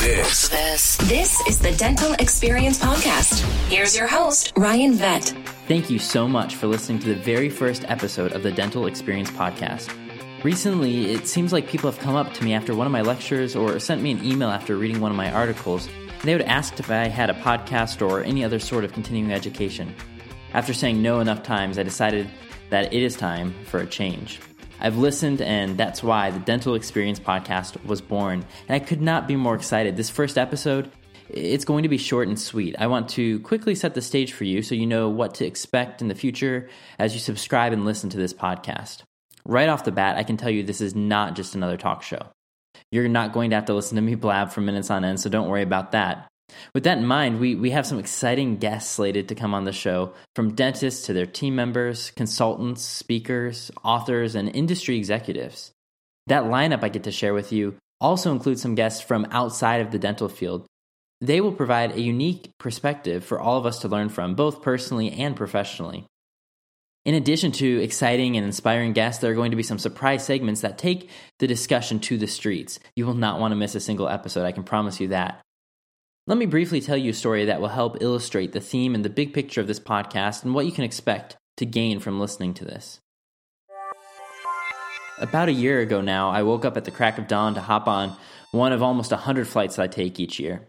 This. This. This is the Dental Experience Podcast. Here's your host, Ryan Vet. Thank you so much for listening to the very first episode of the Dental Experience Podcast. Recently, it seems like people have come up to me after one of my lectures or sent me an email after reading one of my articles. And they would ask if I had a podcast or any other sort of continuing education. After saying no enough times, I decided that it is time for a change. I've listened, and that's why the Dental Experience podcast was born. And I could not be more excited. This first episode, it's going to be short and sweet. I want to quickly set the stage for you so you know what to expect in the future as you subscribe and listen to this podcast. Right off the bat, I can tell you this is not just another talk show. You're not going to have to listen to me blab for minutes on end, so don't worry about that. With that in mind, we, we have some exciting guests slated to come on the show from dentists to their team members, consultants, speakers, authors, and industry executives. That lineup I get to share with you also includes some guests from outside of the dental field. They will provide a unique perspective for all of us to learn from, both personally and professionally. In addition to exciting and inspiring guests, there are going to be some surprise segments that take the discussion to the streets. You will not want to miss a single episode, I can promise you that. Let me briefly tell you a story that will help illustrate the theme and the big picture of this podcast and what you can expect to gain from listening to this. About a year ago now, I woke up at the crack of dawn to hop on one of almost 100 flights that I take each year.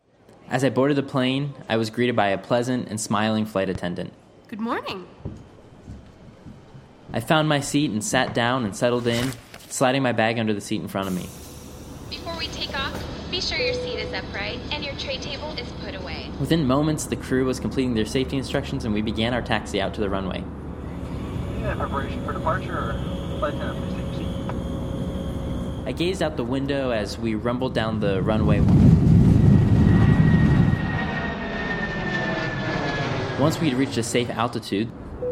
As I boarded the plane, I was greeted by a pleasant and smiling flight attendant. Good morning. I found my seat and sat down and settled in, sliding my bag under the seat in front of me. Before we take off, sure your seat is upright and your tray table is put away. Within moments, the crew was completing their safety instructions and we began our taxi out to the runway. Yeah, preparation for departure flight attendant, please take your seat. I gazed out the window as we rumbled down the runway. Once we had reached a safe altitude,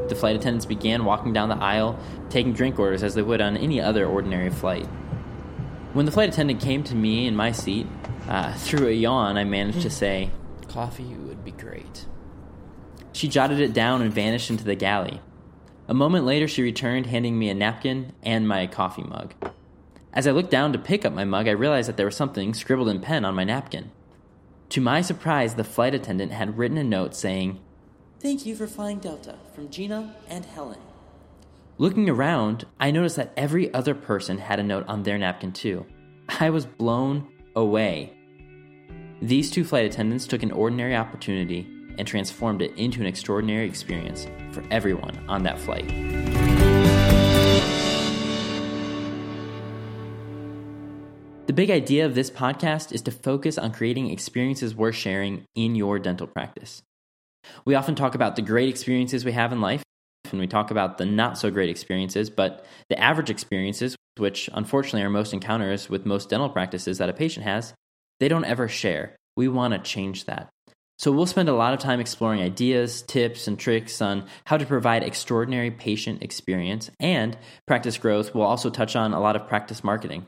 the flight attendants began walking down the aisle, taking drink orders as they would on any other ordinary flight. When the flight attendant came to me in my seat, uh, through a yawn, I managed to say, Coffee would be great. She jotted it down and vanished into the galley. A moment later, she returned, handing me a napkin and my coffee mug. As I looked down to pick up my mug, I realized that there was something scribbled in pen on my napkin. To my surprise, the flight attendant had written a note saying, Thank you for flying Delta from Gina and Helen. Looking around, I noticed that every other person had a note on their napkin too. I was blown away. These two flight attendants took an ordinary opportunity and transformed it into an extraordinary experience for everyone on that flight. The big idea of this podcast is to focus on creating experiences worth sharing in your dental practice. We often talk about the great experiences we have in life, and we talk about the not so great experiences, but the average experiences, which unfortunately are most encounters with most dental practices that a patient has, they don't ever share. We want to change that. So we'll spend a lot of time exploring ideas, tips, and tricks on how to provide extraordinary patient experience, and practice growth We'll also touch on a lot of practice marketing.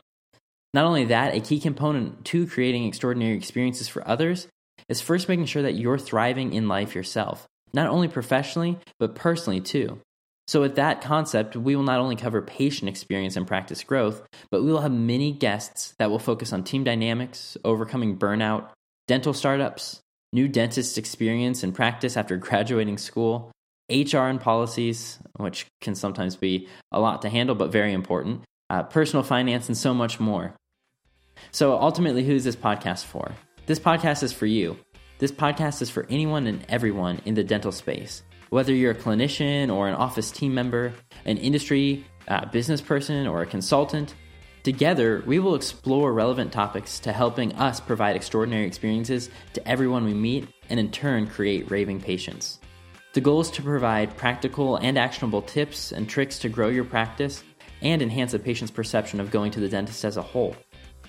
Not only that, a key component to creating extraordinary experiences for others is first making sure that you're thriving in life yourself, not only professionally, but personally too. So, with that concept, we will not only cover patient experience and practice growth, but we will have many guests that will focus on team dynamics, overcoming burnout, dental startups, new dentist experience and practice after graduating school, HR and policies, which can sometimes be a lot to handle but very important, uh, personal finance, and so much more. So, ultimately, who is this podcast for? This podcast is for you. This podcast is for anyone and everyone in the dental space. Whether you're a clinician or an office team member, an industry uh, business person, or a consultant, together we will explore relevant topics to helping us provide extraordinary experiences to everyone we meet and in turn create raving patients. The goal is to provide practical and actionable tips and tricks to grow your practice and enhance a patient's perception of going to the dentist as a whole.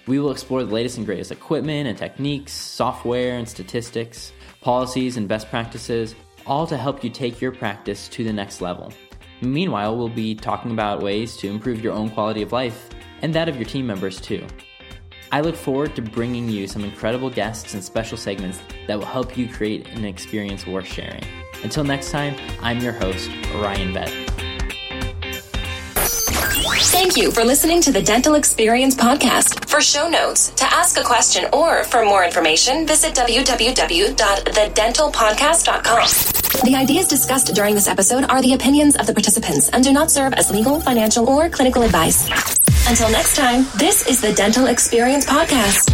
We will explore the latest and greatest equipment and techniques, software and statistics, policies and best practices, all to help you take your practice to the next level. Meanwhile, we'll be talking about ways to improve your own quality of life and that of your team members too. I look forward to bringing you some incredible guests and special segments that will help you create an experience worth sharing. Until next time, I'm your host, Ryan Vet. Thank you for listening to the Dental Experience Podcast. For show notes, to ask a question, or for more information, visit www.thedentalpodcast.com. The ideas discussed during this episode are the opinions of the participants and do not serve as legal, financial, or clinical advice. Until next time, this is the Dental Experience Podcast.